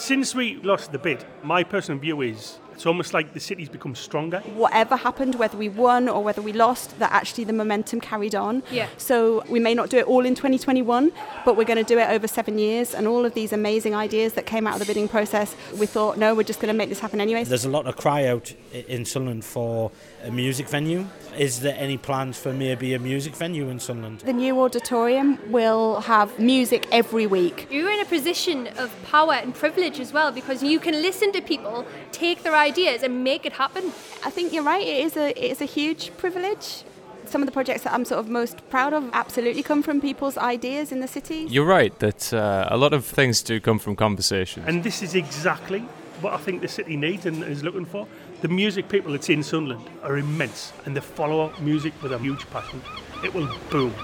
Since we lost the bid, my personal view is it's almost like the city's become stronger. Whatever happened, whether we won or whether we lost, that actually the momentum carried on. Yeah. So we may not do it all in 2021, but we're going to do it over seven years. And all of these amazing ideas that came out of the bidding process, we thought, no, we're just going to make this happen anyway. There's a lot of cry out in Sunderland for a music venue. Is there any plans for maybe a music venue in Sunderland? The new auditorium will have music every week. You're in a position of power and privilege as well because you can listen to people, take their ideas, and make it happen. I think you're right. It is a it is a huge privilege. Some of the projects that I'm sort of most proud of absolutely come from people's ideas in the city. You're right that uh, a lot of things do come from conversations. And this is exactly what I think the city needs and is looking for. The music people that's in Sunderland are immense and they follow music with a huge passion. It will boom.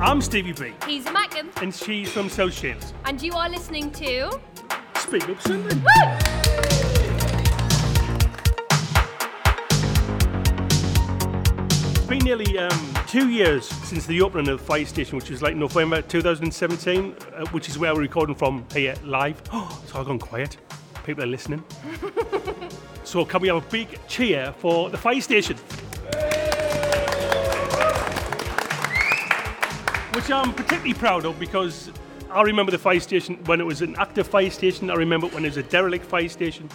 I'm Stevie B He's a Mackem, and she's from South Shields. and you are listening to. Speak up Sunderland. It's been nearly um, two years since the opening of the fire station, which was like November 2017, uh, which is where we're recording from here live. Oh, it's all gone quiet. People are listening. so can we have a big cheer for the fire station? Which I'm particularly proud of because I remember the fire station when it was an active fire station. I remember when it was a derelict fire station.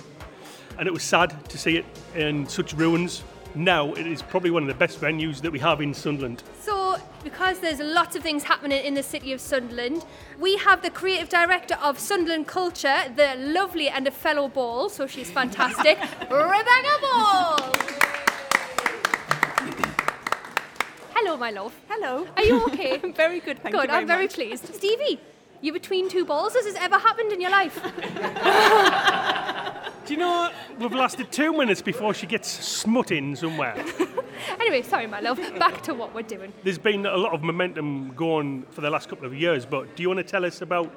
And it was sad to see it in such ruins. Now it is probably one of the best venues that we have in Sunderland. So, because there's lots of things happening in the city of Sunderland, we have the creative director of Sunderland Culture, the lovely and a fellow Ball, so she's fantastic, Rebecca Ball. Hello, my love. Hello. Are you okay? I'm very good, thank Good, you. very I'm very much. pleased. Stevie, you between two balls? as Has this ever happened in your life? Do you know what? We've lasted two minutes before she gets smutting somewhere. anyway, sorry, my love. Back to what we're doing. There's been a lot of momentum going for the last couple of years, but do you want to tell us about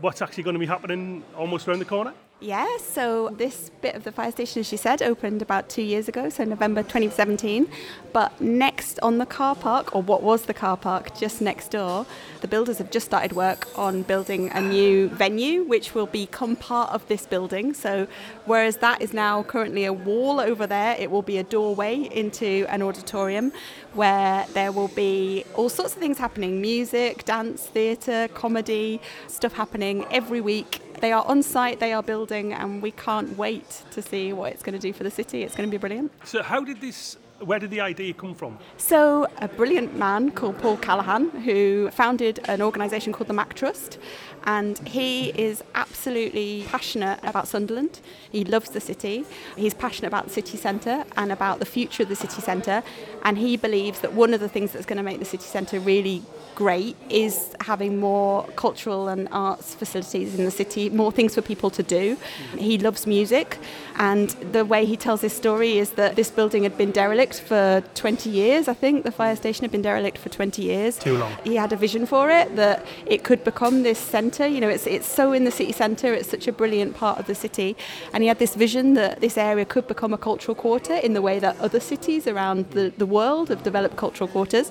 what's actually going to be happening almost around the corner? Yeah, so this bit of the fire station, as she said, opened about two years ago, so November 2017. But next on the car park, or what was the car park just next door, the builders have just started work on building a new venue, which will become part of this building. So, whereas that is now currently a wall over there, it will be a doorway into an auditorium where there will be all sorts of things happening music, dance, theatre, comedy, stuff happening every week they are on site, they are building, and we can't wait to see what it's going to do for the city. It's going to be brilliant. So, how did this, where did the idea come from? So, a brilliant man called Paul Callahan, who founded an organisation called the Mac Trust, and he is absolutely passionate about Sunderland. He loves the city. He's passionate about the city centre and about the future of the city centre, and he believes that one of the things that's going to make the city centre really great is having more cultural and arts facilities in the city, more things for people to do. He loves music, and the way he tells his story is that this building had been derelict for 20 years, I think. The fire station had been derelict for 20 years. Too long. He had a vision for it that it could become this centre. You know, it's, it's so in the city centre, it's such a brilliant part of the city. And he had this vision that this area could become a cultural quarter in the way that other cities around the, the world have developed cultural quarters.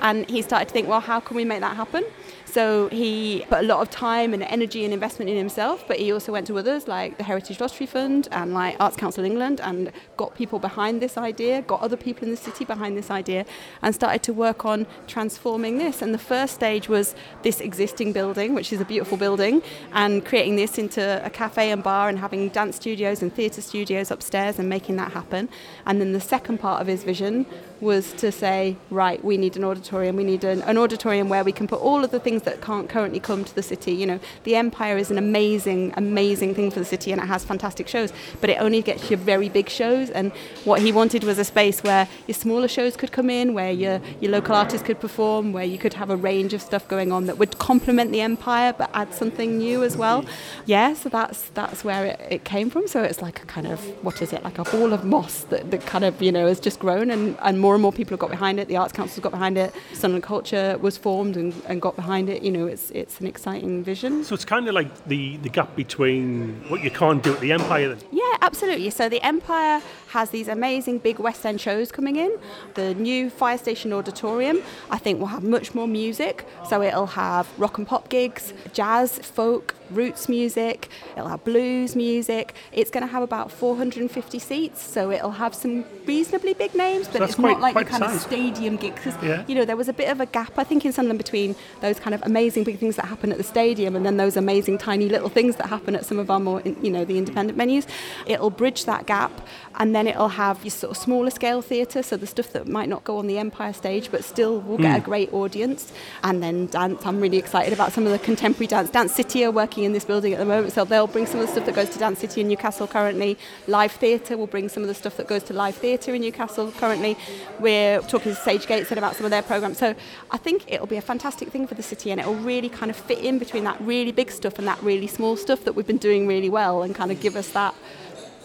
And he started to think, well, how can we make that happen? So he put a lot of time and energy and investment in himself, but he also went to others like the Heritage Lottery Fund and like Arts Council England and got people behind this idea, got other people in the city behind this idea, and started to work on transforming this. And the first stage was this existing building, which is a beautiful building, and creating this into a cafe and bar and having dance studios and theatre studios upstairs and making that happen. And then the second part of his vision was to say, right, we need an auditorium, we need an, an auditorium where we can put all of the things that can't currently come to the city. You know, the Empire is an amazing, amazing thing for the city and it has fantastic shows, but it only gets your very big shows. And what he wanted was a space where your smaller shows could come in, where your, your local artists could perform, where you could have a range of stuff going on that would complement the Empire but add something new as well. Yeah, so that's that's where it, it came from. So it's like a kind of, what is it, like a ball of moss that, that kind of, you know, has just grown and, and more and more people have got behind it. The Arts Council got behind it. Sunderland Culture was formed and, and got behind it. You know, it's it's an exciting vision. So, it's kind of like the, the gap between what you can't do at the Empire then. Yeah, absolutely. So the Empire has these amazing big West End shows coming in. The new Fire Station Auditorium, I think, will have much more music. So it'll have rock and pop gigs, jazz, folk, roots music, it'll have blues music. It's going to have about 450 seats, so it'll have some reasonably big names, but that's it's not like the quite kind of stadium gigs. Yeah. You know, there was a bit of a gap, I think, in Sunderland between those kind of amazing big things that happen at the stadium and then those amazing tiny little things that happen at some of our more, you know, the independent venues. It'll bridge that gap, and then it'll have your sort of smaller scale theatre, so the stuff that might not go on the Empire stage, but still will get a hmm. great audience. And then dance, I'm really excited about some of the contemporary dance. Dance City are working in this building at the moment, so they'll bring some of the stuff that goes to Dance City in Newcastle currently. Live Theatre will bring some of the stuff that goes to Live Theatre in Newcastle currently. We're talking to Sage Gateshead about some of their programmes. So I think it'll be a fantastic thing for the city and it'll really kind of fit in between that really big stuff and that really small stuff that we've been doing really well and kind of give us that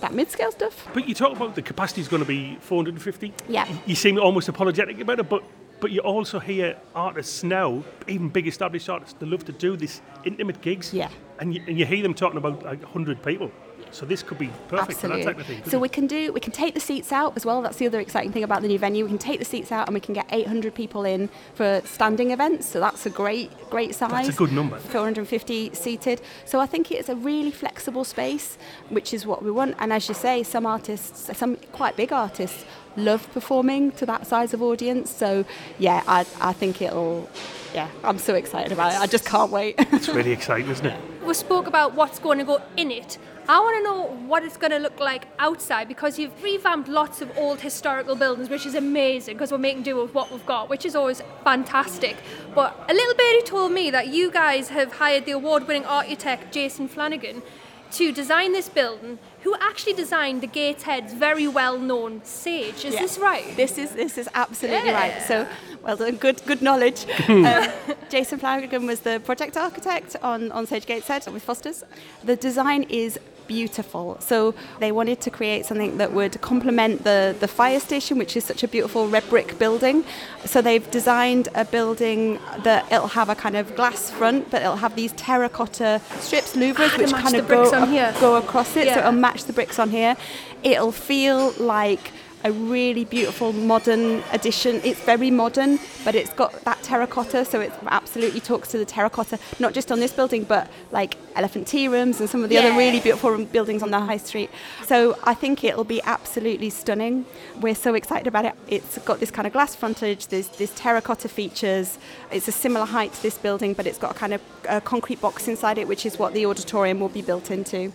that mid-scale stuff. But you talk about the capacity is going to be 450. Yeah. You seem almost apologetic about it, but but you also hear artists now, even big established artists, they love to do this intimate gigs. Yeah. And you, and you hear them talking about like 100 people. So this could be perfect Absolutely. for that type of thing. So we can do we can take the seats out as well. That's the other exciting thing about the new venue. We can take the seats out and we can get 800 people in for standing events. So that's a great great size. That's a good number. 450 seated. So I think it's a really flexible space, which is what we want. And as you say, some artists, some quite big artists, love performing to that size of audience. So yeah, I I think it'll. Yeah, I'm so excited about it. I just can't wait. It's really exciting, isn't it? We spoke about what's going to go in it. I want to know what it's going to look like outside because you've revamped lots of old historical buildings, which is amazing because we're making do with what we've got, which is always fantastic. But a little birdie told me that you guys have hired the award winning architect Jason Flanagan to design this building, who actually designed the Gateshead's very well known sage. Is Yeah. this right? This is this is absolutely Yeah. right. So well done, good good knowledge. um, Jason Flanagan was the project architect on on Sage Gateshead with Foster's. The design is beautiful. So they wanted to create something that would complement the the fire station, which is such a beautiful red brick building. So they've designed a building that it'll have a kind of glass front, but it'll have these terracotta strips, louvers, Ah, which kind of go bricks on ac- here. go across it. So it'll match the bricks on here. It'll feel like a really beautiful modern addition. It's very modern, but it's got that terracotta, so it absolutely talks to the terracotta, not just on this building, but like Elephant Tea Rooms and some of the other really beautiful buildings on the high street. So I think it'll be absolutely stunning. We're so excited about it. It's got this kind of glass frontage, there's this terracotta features. It's a similar height to this building, but it's got a kind of a concrete box inside it, which is what the auditorium will be built into.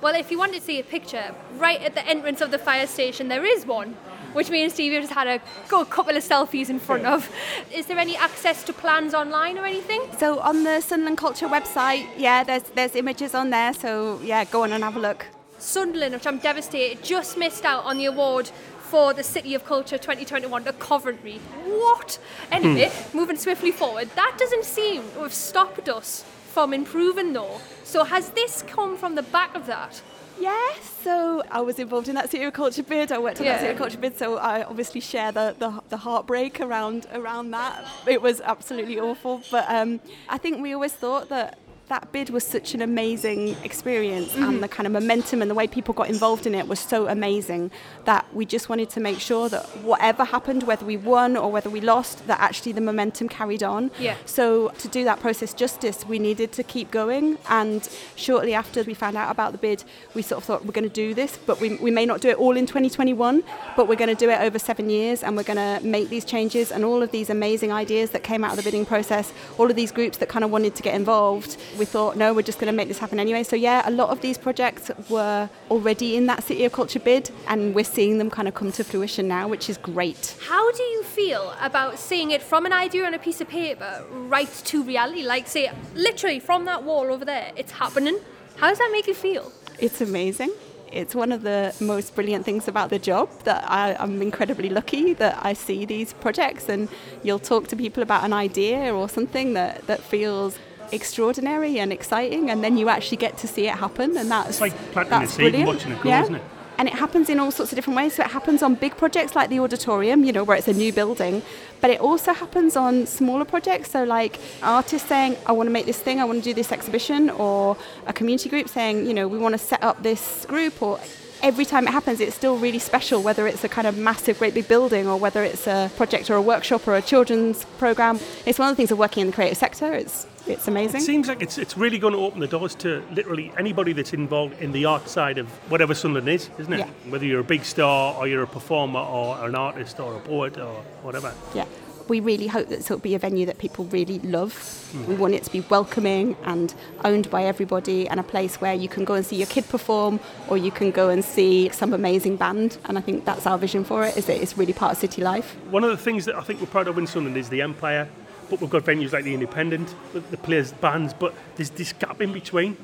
Well, if you want to see a picture, right at the entrance of the fire station, there is one, which me and Stevie have just had a good couple of selfies in front of. Is there any access to plans online or anything? So on the Sunderland Culture website, yeah, there's there's images on there. So yeah, go on and have a look. Sunderland, which I'm devastated, just missed out on the award for the City of Culture 2021 to Coventry. What? Hmm. Anyway, moving swiftly forward, that doesn't seem to have stopped us from improving though. So has this come from the back of that? Yes, so I was involved in that City of Culture bid. I worked on Yeah. that City of Culture bid, so I obviously share the, the, the heartbreak around around that. It was absolutely awful, but um, I think we always thought that that bid was such an amazing experience, and mm-hmm. the kind of momentum and the way people got involved in it was so amazing that we just wanted to make sure that whatever happened, whether we won or whether we lost, that actually the momentum carried on. Yeah. So to do that process justice, we needed to keep going. And shortly after we found out about the bid, we sort of thought we're going to do this, but we, we may not do it all in 2021, but we're going to do it over seven years, and we're going to make these changes and all of these amazing ideas that came out of the bidding process, all of these groups that kind of wanted to get involved. We thought, no, we're just going to make this happen anyway. So yeah, a lot of these projects were already in that City of Culture bid, and we're seeing them kind of come to fruition now, which is great. How do you feel about seeing it from an idea on a piece of paper right to reality? Like, say, literally from that wall over there, it's happening. How does that make you feel? It's amazing. It's one of the most brilliant things about the job that I, I'm incredibly lucky that I see these projects and you'll talk to people about an idea or something that, that feels extraordinary and exciting and then you actually get to see it happen and that's It's like planting that's a seed and brilliant. watching it grow, yeah. isn't it? And it happens in all sorts of different ways. So it happens on big projects like the auditorium, you know, where it's a new building, but it also happens on smaller projects. So like artists saying, I want to make this thing, I want to do this exhibition, or a community group saying, you know, we want to set up this group, or every time it happens, it's still really special, whether it's a kind of massive, great big building or whether it's a project or a workshop or a children's program. It's one of the things of working in the creative sector. It's it's amazing. It seems like it's, it's really going to open the doors to literally anybody that's involved in the art side of whatever Sunderland is, isn't it? Yeah. Whether you're a big star or you're a performer or an artist or a poet or whatever. Yeah. We really hope that it'll be a venue that people really love. Mm. We want it to be welcoming and owned by everybody and a place where you can go and see your kid perform or you can go and see some amazing band. And I think that's our vision for it, is that it's really part of city life. One of the things that I think we're proud of in Sunderland is the Empire, but we've got venues like the Independent, the, the players' bands, but there's this gap in between.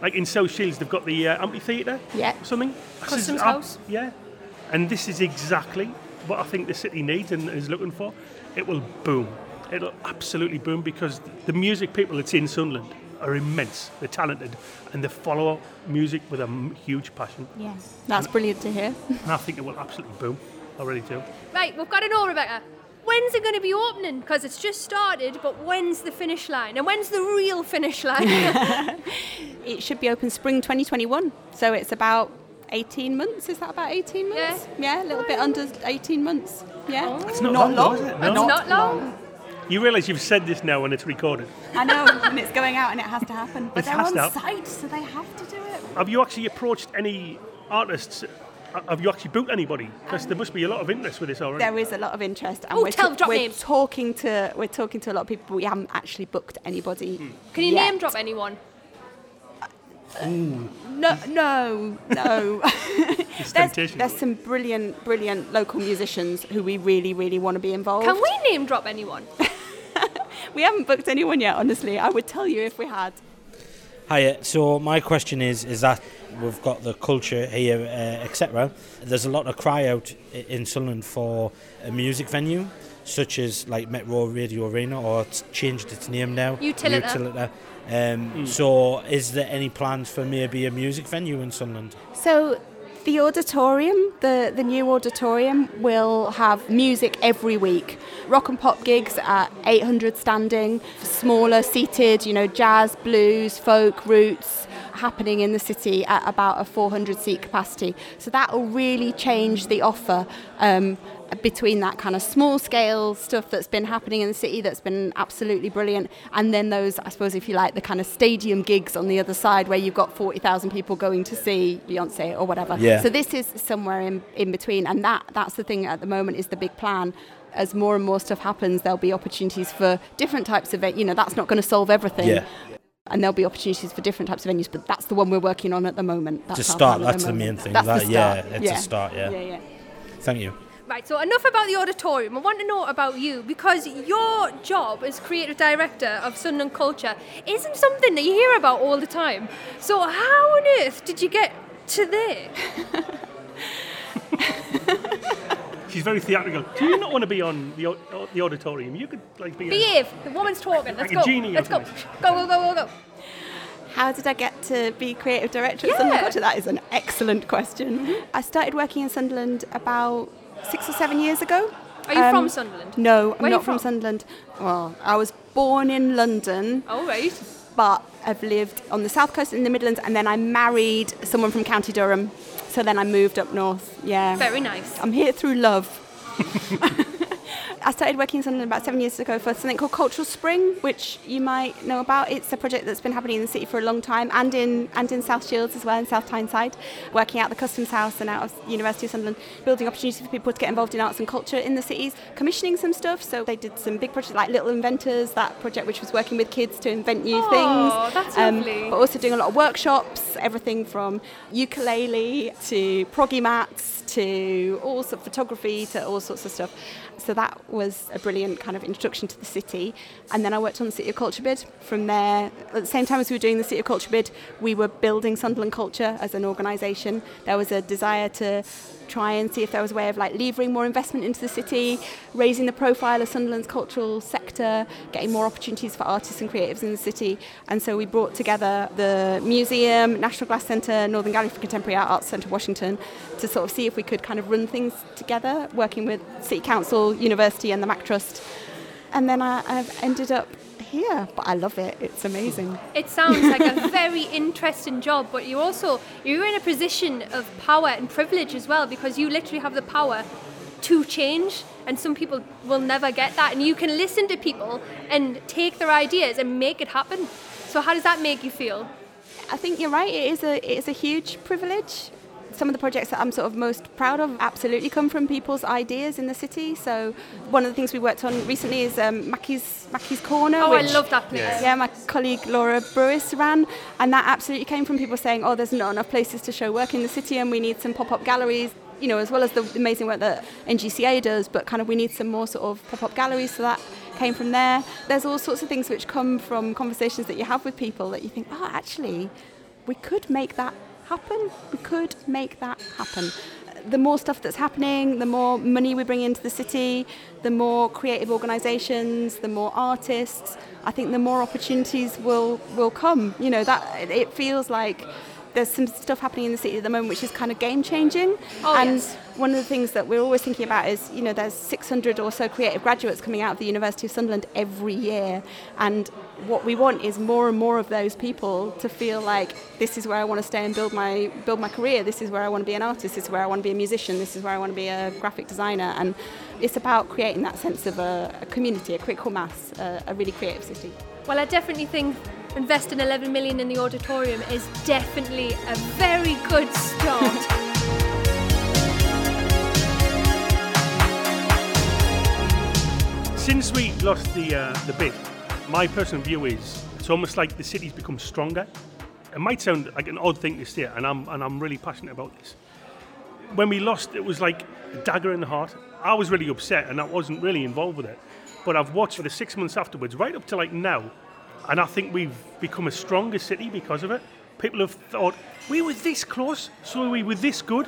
Like in South Shields, they've got the uh, amphitheatre Yeah. or something. This is Customs ab- house. Yeah. And this is exactly what I think the city needs and is looking for. It will boom. It'll absolutely boom because the music people that's in Sunderland are immense. They're talented and they follow music with a m- huge passion. Yeah. That's brilliant to hear. And I think it will absolutely boom. I really do. Right, we've got to all, Rebecca. When's it going to be opening? Because it's just started, but when's the finish line? And when's the real finish line? It should be open spring 2021. So it's about 18 months. Is that about 18 months? Yeah, a little bit oh. under 18 months. Yeah. Oh. It's not, long, though, is it? No? It's not long. You realise you've said this now when it's recorded. I know, and it's going out and it has to happen. But It they're on site, so they have to do it. Have you actually approached any artists? Uh, Have you actually booked anybody? Because there must be a lot of interest with this already. There is a lot of interest, and Oh, we're, tell- drop we're names. talking to we're talking to a lot of people. We haven't actually booked anybody. Can you yet. name drop anyone? No, no, no. There's, there's some brilliant, brilliant local musicians who we really, really want to be involved. Can we name drop anyone? We haven't booked anyone yet. Honestly, I would tell you if we had. Hiya. So my question is, is that we've got the culture here, uh, etc. There's a lot of cry out in Sunderland for a music venue, such as like Metro Radio Arena, or it's changed its name now. Utilita. Utilita. Um, So, is there any plans for maybe a music venue in Sunderland? So the auditorium, the, the new auditorium, will have music every week. Rock and pop gigs at 800 standing, smaller seated, you know, jazz, blues, folk, roots happening in the city at about a 400 seat capacity. So that will really change the offer. Um, between that kind of small scale stuff that's been happening in the city that's been absolutely brilliant and then those I suppose if you like the kind of stadium gigs on the other side where you've got 40,000 people going to see Beyonce or whatever Yeah. so this is somewhere in, in between and that that's the thing at the moment is the big plan as more and more stuff happens there'll be opportunities for different types of it. you know that's not going to solve everything Yeah. And there'll be opportunities for different types of venues but that's the one we're working on at the moment that's to start, that's the main thing. that's that, the yeah, start. it's a start. Yeah. yeah yeah Thank you. Right, so enough about the auditorium. I want to know about you because your job as creative director of Sunderland Culture isn't something that you hear about all the time. So, how on earth did you get to there? She's very theatrical. Do you not want to be on the, the auditorium? You could like be. a- Behave. The woman's talking. Let's Like a go. genie Let's go. Go, go, go, go, go. How did I get to be creative director Yeah. at Sunderland Culture? That is an excellent question. I started working in Sunderland about six or seven years ago. Are you Um, from Sunderland? No, I'm Where are you not from? from? Sunderland. Well, I was born in London, Oh, right. but I've lived on the south coast in the Midlands, and then I married someone from County Durham. So then I moved up north. Yeah. Very nice. I'm here through love. I started working in Sunderland about seven years ago for something called Cultural Spring, which you might know about. It's a project that's been happening in the city for a long time, and in and in South Shields as well, in South Tyneside, working out the Customs House and out of University of Sunderland, building opportunities for people to get involved in arts and culture in the cities, commissioning some stuff. So they did some big projects like Little Inventors, that project which was working with kids to invent new Oh, things. that's Um, lovely. But also doing a lot of workshops, everything from ukulele to proggy mats to all sorts of photography to all sorts of stuff. So that was a brilliant kind of introduction to the city. And then I worked on the City of Culture bid. From there, at the same time as we were doing the City of Culture bid, we were building Sunderland Culture as an organisation. There was a desire to try and see if there was a way of like levering more investment into the city, raising the profile of Sunderland's cultural sector, getting more opportunities for artists and creatives in the city. And so we brought together the museum, National Glass Centre, Northern Gallery for Contemporary Art, Arts Centre Washington, to sort of see if we could kind of run things together, working with City Council, University, and the Mac Trust. And then I, I've ended up here, but I love it. It's amazing. It sounds like a very interesting job, but you also you're in a position of power and privilege as well because you literally have the power to change and some people will never get that and you can listen to people and take their ideas and make it happen. So how does that make you feel? I think you're right. It is a it is a huge privilege. Some of the projects that I'm sort of most proud of absolutely come from people's ideas in the city. So one of the things we worked on recently is um, Mackie's Mackie's Corner. Oh, I love that place. Yeah, my colleague Laura Brewis ran, and that absolutely came from people saying, "Oh, there's not enough places to show work in the city, and we need some pop-up galleries." You know, as well as the amazing work that NGCA does, but kind of we need some more sort of pop-up galleries. So that came from there. There's all sorts of things which come from conversations that you have with people that you think, "Oh, actually, we could make that happen. We could make that happen." The more stuff that's happening, the more money we bring into the city, the more creative organisations, the more artists. I think the more opportunities will will come. You know that it feels like there's some stuff happening in the city at the moment which is kind of game changing. Oh, and yes. one of the things that we're always thinking about is, you know, there's 600 or so creative graduates coming out of the University of Sunderland every year, and what we want is more and more of those people to feel like this is where I want to stay and build my build my career. This is where I want to be an artist. This is where I want to be a musician. This is where I want to be a graphic designer. And it's about creating that sense of a, a community, a critical mass, a, a really creative city. Well, I definitely think investing 11 million in the auditorium is definitely a very good start. Since we lost the uh, the bid, my personal view is it's almost like the city's become stronger. It might sound like an odd thing to say, and I'm and I'm really passionate about this. When we lost, it was like a dagger in the heart. I was really upset, and I wasn't really involved with it. But I've watched for the six months afterwards, right up to like now, and I think we've become a stronger city because of it. People have thought we were this close, so we were this good.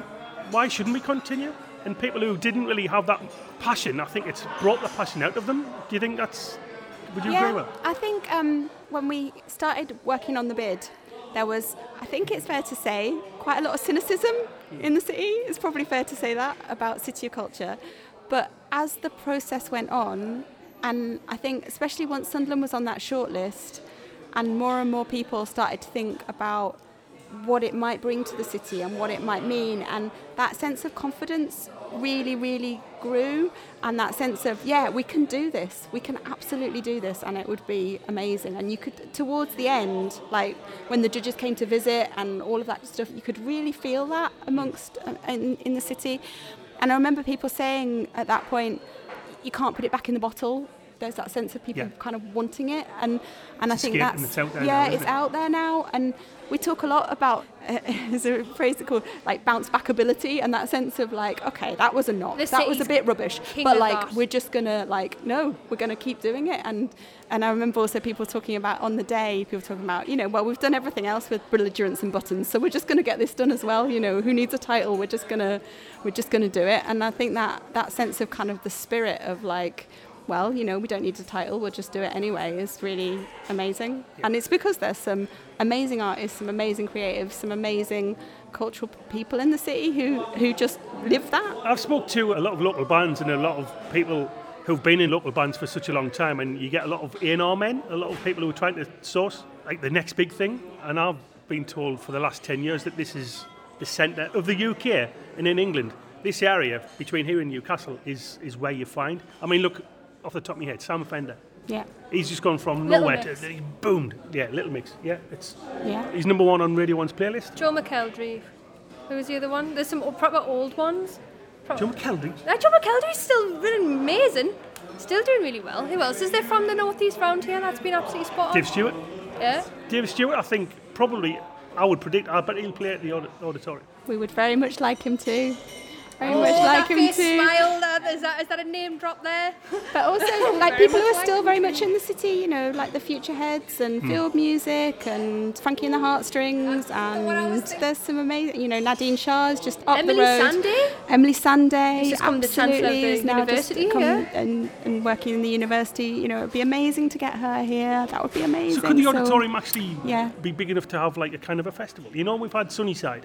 Why shouldn't we continue? And people who didn't really have that passion, I think it's brought the passion out of them. Do you think that's? Would you agree with? that? I think um, when we started working on the bid, there was, I think it's fair to say, quite a lot of cynicism in the city. It's probably fair to say that about city of culture. But as the process went on, and I think especially once Sunderland was on that shortlist, and more and more people started to think about what it might bring to the city and what it might mean. And that sense of confidence really really grew. And that sense of yeah we can do this. We can absolutely do this. And it would be amazing. And you could towards the end like when the judges came to visit and all of that stuff you could really feel that amongst uh, in, in the city. And i remember people saying at that point you can't put it back in the bottle there's that sense of people Yeah. kind of wanting it and and i think escape that's and it's out there yeah now, it's it? out there now and we talk a lot about there's a phrase called like bounce back ability and that sense of like okay that was a knock The that was a bit rubbish but like that. we're just gonna like no we're gonna keep doing it and and I remember also people talking about on the day people talking about you know well we've done everything else with belligerents and buttons so we're just gonna get this done as well you know who needs a title we're just gonna we're just gonna do it and I think that that sense of kind of the spirit of like well, you know, we don't need a title, we'll just do it anyway, is really amazing. And it's because there's some amazing artists, some amazing creatives, some amazing cultural people in the city who, who just live that. I've spoke to a lot of local bands and a lot of people who've been in local bands for such a long time, and you get a lot of A&R men, a lot of people who are trying to source like the next big thing. And I've been told for the last 10 years that this is the centre of the UK and in England. This area between here and Newcastle is, is where you find. I mean, look off the top of my head, Sam Fender. Yeah, He's just gone from Little nowhere Mix. to he boomed. Yeah, Little Mix. Yeah, it's yeah. he's number one on Radio One's playlist. Joe McElderry. Who was the other one? There's some proper old ones. Pro- John McElderry. Uh, Joe McElderry's still really amazing. Still doing really well. Who else is there from the northeast round here that's been absolutely spot on? Dave Stewart. Yeah. Dave Stewart, I think probably I would predict. I bet he'll play at the auditorium. We would very much like him too. Very Oh, much like that him face too. smile. That, is, that, is that a name drop there? But also, like people who are still very much in the city, you know, like the Future Heads and Hmm. Field Music and Frankie and the Heartstrings, what and thinking. there's some amazing, you know, Nadine Shah's just up Emily the road. Sandé? Emily Sandé, She's become the Chancellor of absolutely, the is now just university, come yeah. and, and working in the university. You know, it'd be amazing to get her here. That would be amazing. So could the So- auditorium actually yeah. be big enough to have like a kind of a festival? You know, we've had Sunniside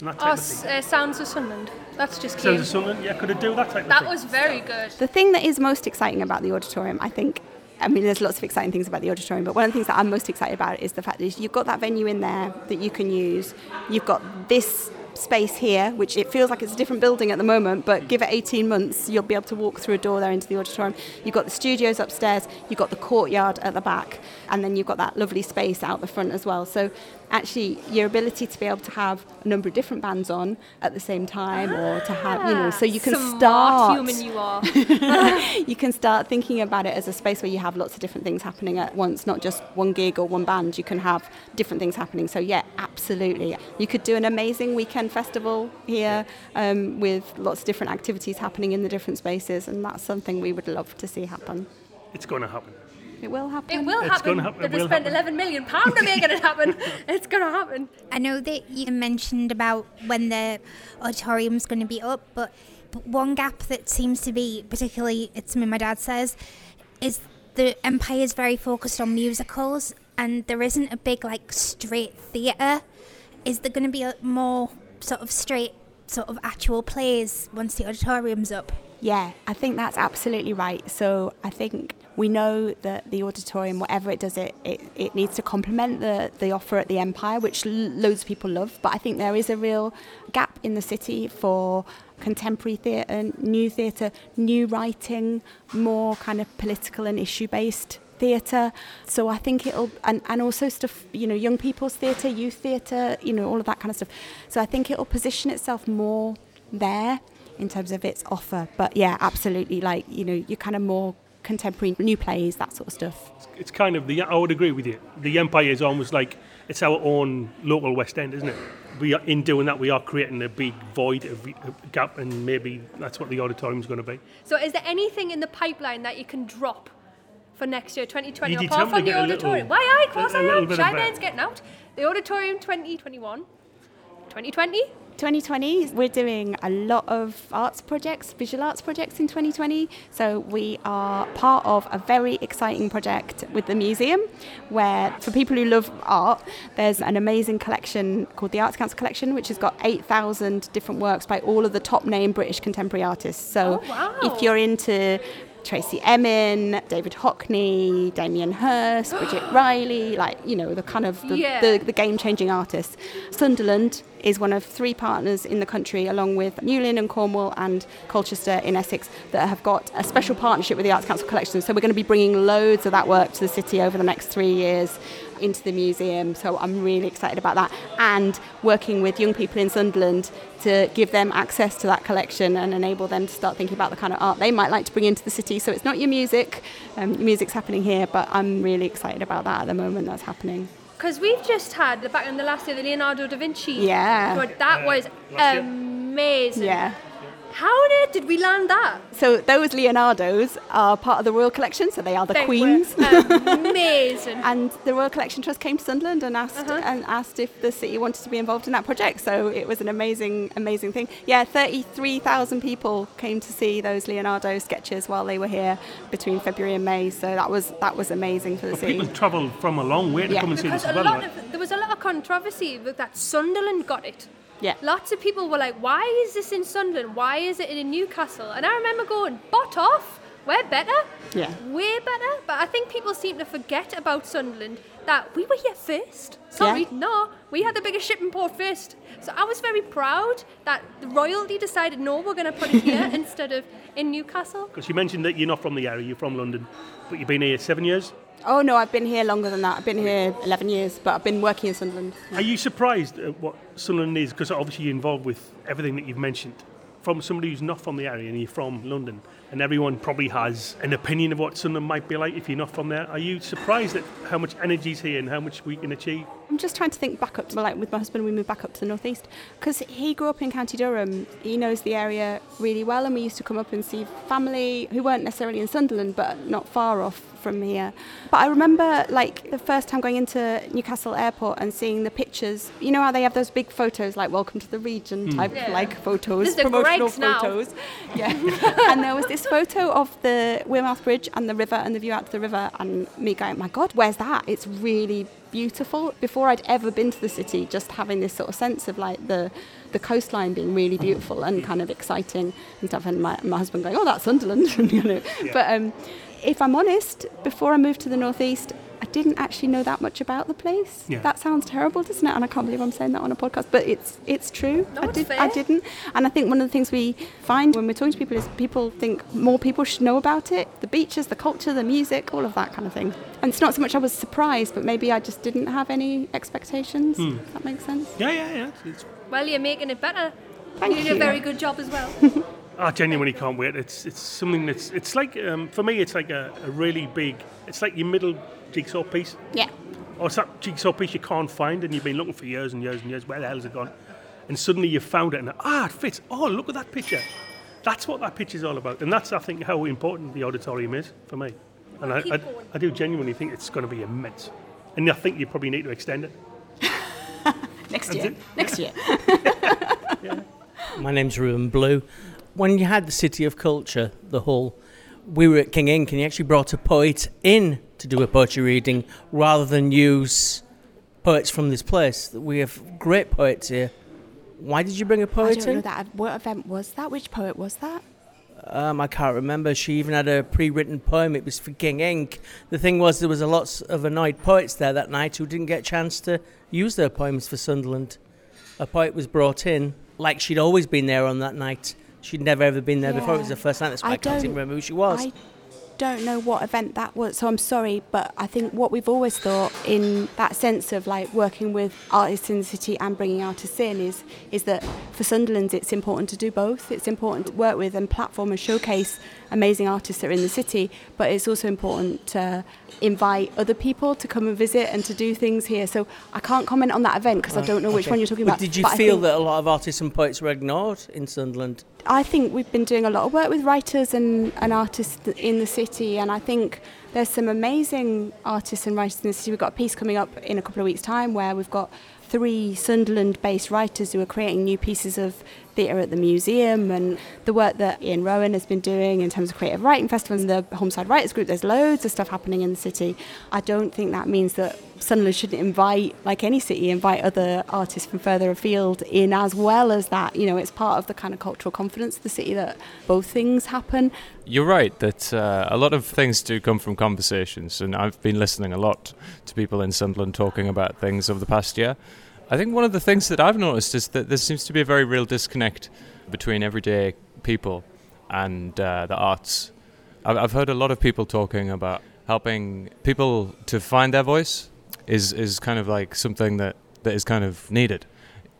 and that type Oh, of thing. uh, Sounds of Sunderland. That's just Sounds cute. of Sunderland, yeah, could it do that type of That was very good. The thing that is most exciting about the auditorium, I think, I mean, there's lots of exciting things about the auditorium, but one of the things that I'm most excited about is the fact that you've got that venue in there that you can use. You've got this space here, which it feels like it's a different building at the moment, but give it 18 months, you'll be able to walk through a door there into the auditorium. You've got the studios upstairs, you've got the courtyard at the back, and then you've got that lovely space out the front as well. So actually, your ability to be able to have a number of different bands on at the same time, or to have, you know, so you can Smart start human you are. you can start thinking about it as a space where you have lots of different things happening at once, not just one gig or one band. You can have different things happening. So, yeah, absolutely. You could do an amazing weekend festival here um, with lots of different activities happening in the different spaces, and that's something we would love to see happen. It's going to happen. It will happen. It will It's happen. gonna happen, They've it will spent happen. 11 million pound to making it happen. it's gonna happen. I know that you mentioned about when the auditorium's going to be up, but, but one gap that seems to be particularly, it's something my dad says, is the Empire's very focused on musicals, and there isn't a big like straight theatre. Is there going to be a more sort of straight, sort of actual plays once the auditorium's up? Yeah, I think that's absolutely right. So I think we know that the auditorium, whatever it does, it, it, it needs to complement the, the offer at the Empire, which l- loads of people love. But I think there is a real gap in the city for contemporary theatre, new theatre, new writing, more kind of political and issue based theatre. So I think it'll, and, and also stuff, you know, young people's theatre, youth theatre, you know, all of that kind of stuff. So I think it'll position itself more there in terms of its offer. But yeah, absolutely, like, you know, you're kind of more contemporary, new plays, that sort of stuff. It's kind of the. I would agree with you. The Empire is almost like it's our own local West End, isn't it? We are in doing that. We are creating a big void, a, v- a gap, and maybe that's what the auditorium's going to be. So, is there anything in the pipeline that you can drop for next year, 2020, You did apart from the get little- auditorium? Why, aye, of course a I am. bit of Shy a- getting out. The auditorium 2021. 2020? 2020, we're doing a lot of arts projects, visual arts projects in 2020. So we are part of a very exciting project with the museum where, for people who love art, there's an amazing collection called the Arts Council Collection, which has got 8,000 different works by all of the top name British contemporary artists. So Oh, wow. if you're into Tracey Emin, David Hockney, Damien Hirst, Bridget Riley, like, you know, the kind of the, Yeah. the, the game changing artists. Sunderland is one of three partners in the country, along with Newlyn and Cornwall and Colchester in Essex, that have got a special partnership with the Arts Council Collection. So we're going to be bringing loads of that work to the city over the next three years into the museum. So I'm really excited about that. And working with young people in Sunderland to give them access to that collection and enable them to start thinking about the kind of art they might like to bring into the city. So it's not your music, um, your music's happening here, but I'm really excited about that at the moment that's happening. Because we've just had the back in the last year the Leonardo da Vinci. Yeah. tour. That was last year. amazing. Yeah. How on earth did we land that? So those Leonardos are part of the Royal Collection, so they are the They were queens. amazing. And the Royal Collection Trust came to Sunderland and asked Uh-huh. and asked if the city wanted to be involved in that project. So it was an amazing, amazing thing. Yeah, thirty-three thousand people came to see those Leonardo sketches while they were here between February and May. So that was that was amazing for the But city. people travel from a long way to Yeah. come and see this a as well. lot right? there was a lot of controversy with that Sunderland got it. Yeah. Lots of people were like, why is this in Sunderland? Why is it in Newcastle? And I remember going, bot off, we're better. Yeah. We're better. But I think people seem to forget about Sunderland that we were here first. Sorry, Yeah. no, we had the biggest shipping port first. So I was very proud that the royalty decided, no, we're going to put it here instead of in Newcastle. Because you mentioned that you're not from the area, you're from London, but you've been here seven years. Oh no, I've been here longer than that. I've been here eleven years, but I've been working in Sunderland. Are you surprised at what Sunderland is? Because obviously you're involved with everything that you've mentioned. From somebody who's not from the area and you're from London, and everyone probably has an opinion of what Sunderland might be like if you're not from there. Are you surprised at how much energy's here and how much we can achieve? I'm just trying to think back up to like with my husband. We moved back up to the northeast because he grew up in County Durham. He knows the area really well, and we used to come up and see family who weren't necessarily in Sunderland, but not far off from here. But I remember like the first time going into Newcastle Airport and seeing the pictures. You know how they have those big photos, like "Welcome to the Region" hmm. type Yeah. like photos, There's promotional Greggs now. photos. Yeah, and there was this photo of the Wearmouth Bridge and the river and the view out to the river, and me going, "My God, where's that? It's really beautiful." Before I'd ever been to the city, just having this sort of sense of like the the coastline being really beautiful and kind of exciting and stuff, and my, my husband going, "Oh, that's Sunderland," you know. But um, if I'm honest, before I moved to the northeast, I didn't actually know that much about the place. Yeah. That sounds terrible, doesn't it? And I can't believe I'm saying that on a podcast, but it's it's true. No, I did fair. I didn't. And I think one of the things we find when we're talking to people is people think more people should know about it. The beaches, the culture, the music, all of that kind of thing. And it's not so much I was surprised, but maybe I just didn't have any expectations. Hmm. Does that make sense? Yeah, yeah, yeah. It's, Well, you're making it better. Thank You're doing you. a very good job as well. I genuinely can't wait. It's it's something that's it's like um, for me it's like a, a really big. It's like your middle jigsaw piece, Yeah. or it's that jigsaw piece you can't find and you've been looking for years and years and years. Where the hell has it gone? And suddenly you found it and ah, it fits. Oh, look at that picture. That's what that picture's all about, and that's I think how important the auditorium is for me. And I, I. I do genuinely think it's going to be immense. And I think you probably need to extend it. Next year. Next year. My name's Ruben Blue. When you had the City of Culture, the Hall, we were at King Ink and you actually brought a poet in to do a poetry reading rather than use poets from this place. We have great poets here. Why did you bring a poet I don't know that. What event was that? Which poet was that? Um, I can't remember. She even had a pre-written poem. It was for King Ink. The thing was, there was a lot of annoyed poets there that night who didn't get a chance to use their poems for Sunderland. A poet was brought in, like she'd always been there on that night. She'd never ever been there before. It was the first night. That's why I, I can't remember who she was. I don't know what event that was, so I'm sorry, but I think what we've always thought in that sense of like working with artists in the city and bringing artists in is is that for Sunderland it's important to do both. It's important to work with and platform and showcase amazing artists that are in the city, but it's also important to invite other people to come and visit and to do things here. So I can't comment on that event because I don't know which one you're talking But about. Did you feel that a lot of artists and poets were ignored in Sunderland? I think we've been doing a lot of work with writers and, and artists in the city, and I think there's some amazing artists and writers in the city. We've got a piece coming up in a couple of weeks' time where we've got three Sunderland based writers who are creating new pieces of theatre at the museum and the work that Ian Rowan has been doing in terms of creative writing festivals and the Homeside Writers Group. There's loads of stuff happening in the city. I don't think that means that Sunderland shouldn't invite, like any city, invite other artists from further afield in as well as that. You know, it's part of the kind of cultural confidence of the city that both things happen. You're right that uh, a lot of things do come from conversations, and I've been listening a lot to people in Sunderland talking about things over the past year. I think one of the things that I've noticed is that there seems to be a very real disconnect between everyday people and uh, the arts. I've, I've heard a lot of people talking about helping people to find their voice is, is kind of like something that, that is kind of needed.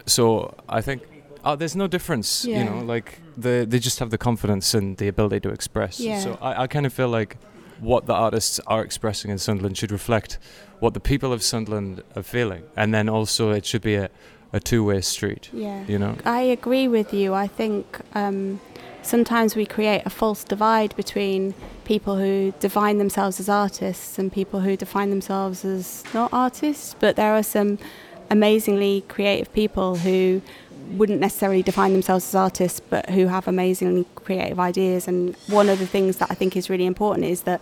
So I think oh, there's no difference, you know, like the, they just have the confidence and the ability to express. Yeah. So I, I kind of feel like what the artists are expressing in Sunderland should reflect what the people of Sunderland are feeling, and then also it should be a, a two-way street. Yeah. You know. I agree with you. I think um, sometimes we create a false divide between people who define themselves as artists and people who define themselves as not artists. But there are some amazingly creative people who wouldn't necessarily define themselves as artists but who have amazingly creative ideas. And one of the things that I think is really important is that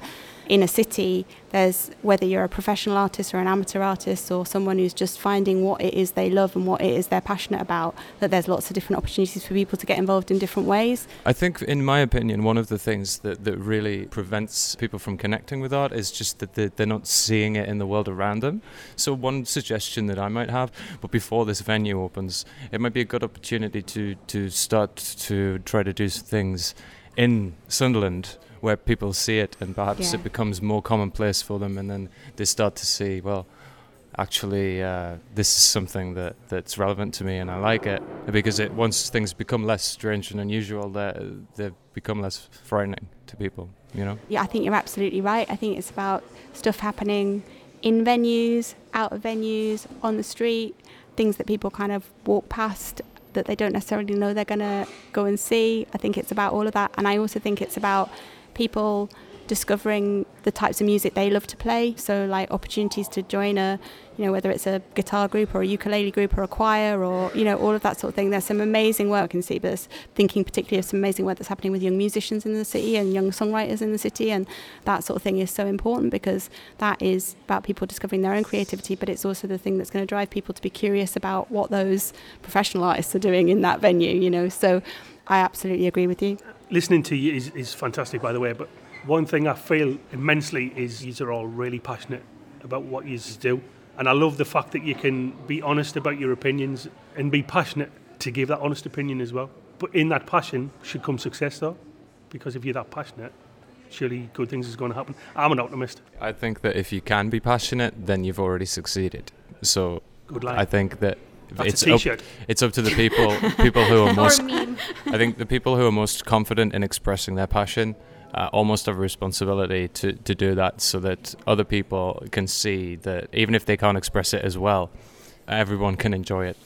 in a city there's whether you're a professional artist or an amateur artist or someone who's just finding what it is they love and what it is they're passionate about that there's lots of different opportunities for people to get involved in different ways I think, in my opinion, one of the things that, that really prevents people from connecting with art is just that they- they're not seeing it in the world around them. So, one suggestion that I might have, but before this venue opens, it might be a good opportunity to, to start to try to do things in Sunderland where people see it and perhaps Yeah. it becomes more commonplace for them and then they start to see, well, actually uh, this is something that, that's relevant to me and I like it. Because it once things become less strange and unusual they they become less frightening to people you know? Yeah I think you're absolutely right. I think it's about stuff happening in venues out of venues on the street things that people kind of walk past that they don't necessarily know they're going to go and see. I think it's about all of that and I also think it's about people discovering the types of music they love to play. So like opportunities to join a you know whether it's a guitar group or a ukulele group or a choir or you know all of that sort of thing. There's some amazing work in the city there's thinking particularly of some amazing work that's happening with young musicians in the city and young songwriters in the city and that sort of thing is so important because that is about people discovering their own creativity but it's also the thing that's going to drive people to be curious about what those professional artists are doing in that venue you know? So I absolutely agree with you Listening to you is, is fantastic, by the way, but One thing I feel immensely is you are all really passionate about what you do. And I love the fact that you can be honest about your opinions and be passionate to give that honest opinion as well. But in that passion should come success though. Because if you're that passionate, surely good things is going to happen. I'm an optimist. I think that if you can be passionate, then you've already succeeded. So. I think that That's it's a up, it's up to the people people who are most a meme. I think the people who are most confident in expressing their passion uh, almost have a responsibility to, to do that so that other people can see that even if they can't express it as well, everyone can enjoy it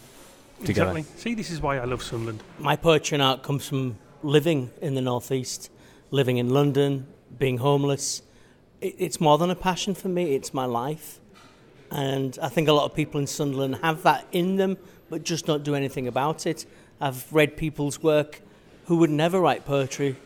together. Exactly. See, this is why I love Sunderland. My poetry and art comes from living in the northeast, living in London, being homeless. It, it's more than a passion for me; it's my life, and I think a lot of people in Sunderland have that in them, but just don't do anything about it. I've read people's work who would never write poetry,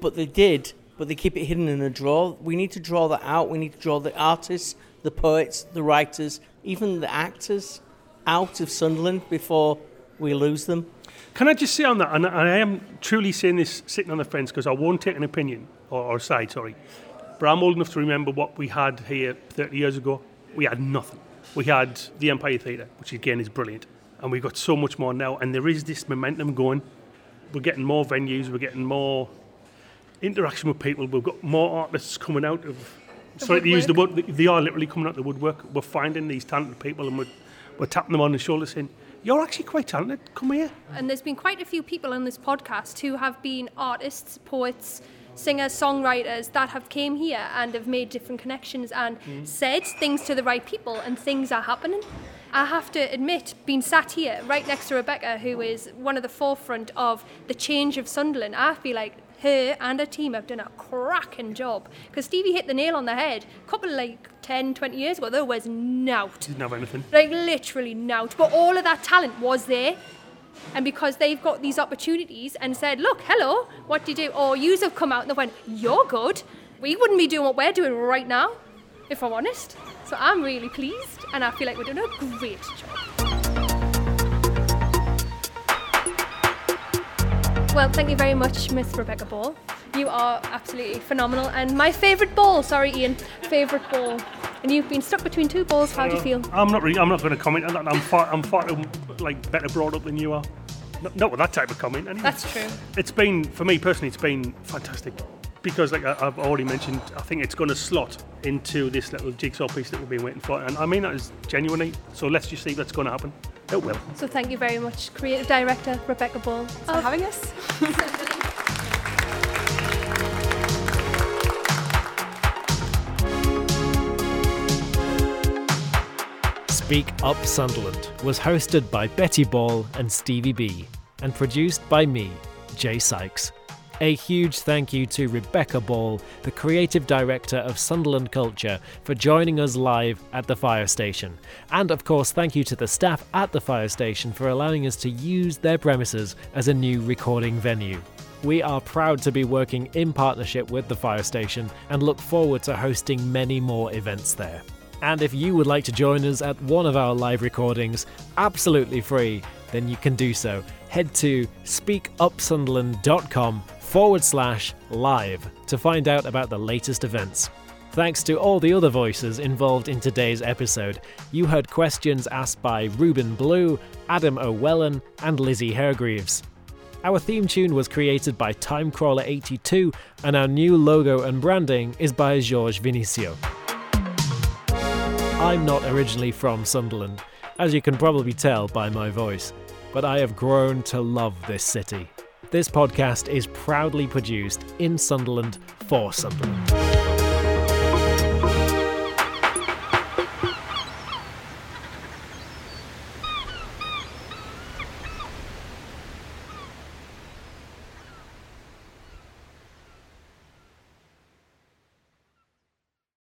but they did, but they keep it hidden in a drawer. We need to draw that out. We need to draw the artists, the poets, the writers, even the actors out of Sunderland before we lose them. Can I just say on that, and I am truly saying this sitting on the fence because I won't take an opinion or, or side, sorry. But I'm old enough to remember what we had here 30 years ago. We had nothing. We had the Empire Theatre, which again is brilliant, and we've got so much more now. And there is this momentum going. We're getting more venues. We're getting more interaction with people. We've got more artists coming out of. The sorry to use the word. They are literally coming out of the woodwork. We're finding these talented people, and we're, we're tapping them on the shoulder, saying, "You're actually quite talented. Come here." And there's been quite a few people on this podcast who have been artists, poets, singers, songwriters that have came here and have made different connections and hmm. said things to the right people and things are happening. I have to admit, being sat here right next to Rebecca, who is one of the forefront of the change of Sunderland, I feel like her and her team have done a cracking job. Because Stevie hit the nail on the head. A couple of like 10, 20 years ago, there was nout. Didn't have anything. Like literally nout. But all of that talent was there. And because they've got these opportunities and said, look, hello, what do you do? Or yous have come out and they went, you're good. We wouldn't be doing what we're doing right now, if I'm honest. So I'm really pleased and I feel like we're doing a great job. Well, thank you very much, Miss Rebecca Ball. You are absolutely phenomenal. And my favourite ball, sorry, Ian, favourite ball. And you've been stuck between two balls. How do you uh, feel? I'm not really. I'm not going to comment on that. I'm far. I'm far like better brought up than you are. Not, not with that type of comment. Anyway. That's true. It's been for me personally. It's been fantastic because, like I, I've already mentioned, I think it's going to slot into this little jigsaw piece that we've been waiting for, and I mean that is genuinely. So let's just see what's going to happen. It will. So thank you very much, Creative Director Rebecca Ball. for oh. having us. Speak Up Sunderland was hosted by Betty Ball and Stevie B and produced by me, Jay Sykes. A huge thank you to Rebecca Ball, the creative director of Sunderland Culture, for joining us live at the fire station. And of course, thank you to the staff at the fire station for allowing us to use their premises as a new recording venue. We are proud to be working in partnership with the fire station and look forward to hosting many more events there. And if you would like to join us at one of our live recordings, absolutely free, then you can do so. Head to speakupsunderland.com forward slash live to find out about the latest events. Thanks to all the other voices involved in today's episode. You heard questions asked by Ruben Blue, Adam O'Wellan, and Lizzie Hargreaves. Our theme tune was created by Timecrawler82, and our new logo and branding is by Georges Vinicio. I'm not originally from Sunderland, as you can probably tell by my voice, but I have grown to love this city. This podcast is proudly produced in Sunderland for Sunderland.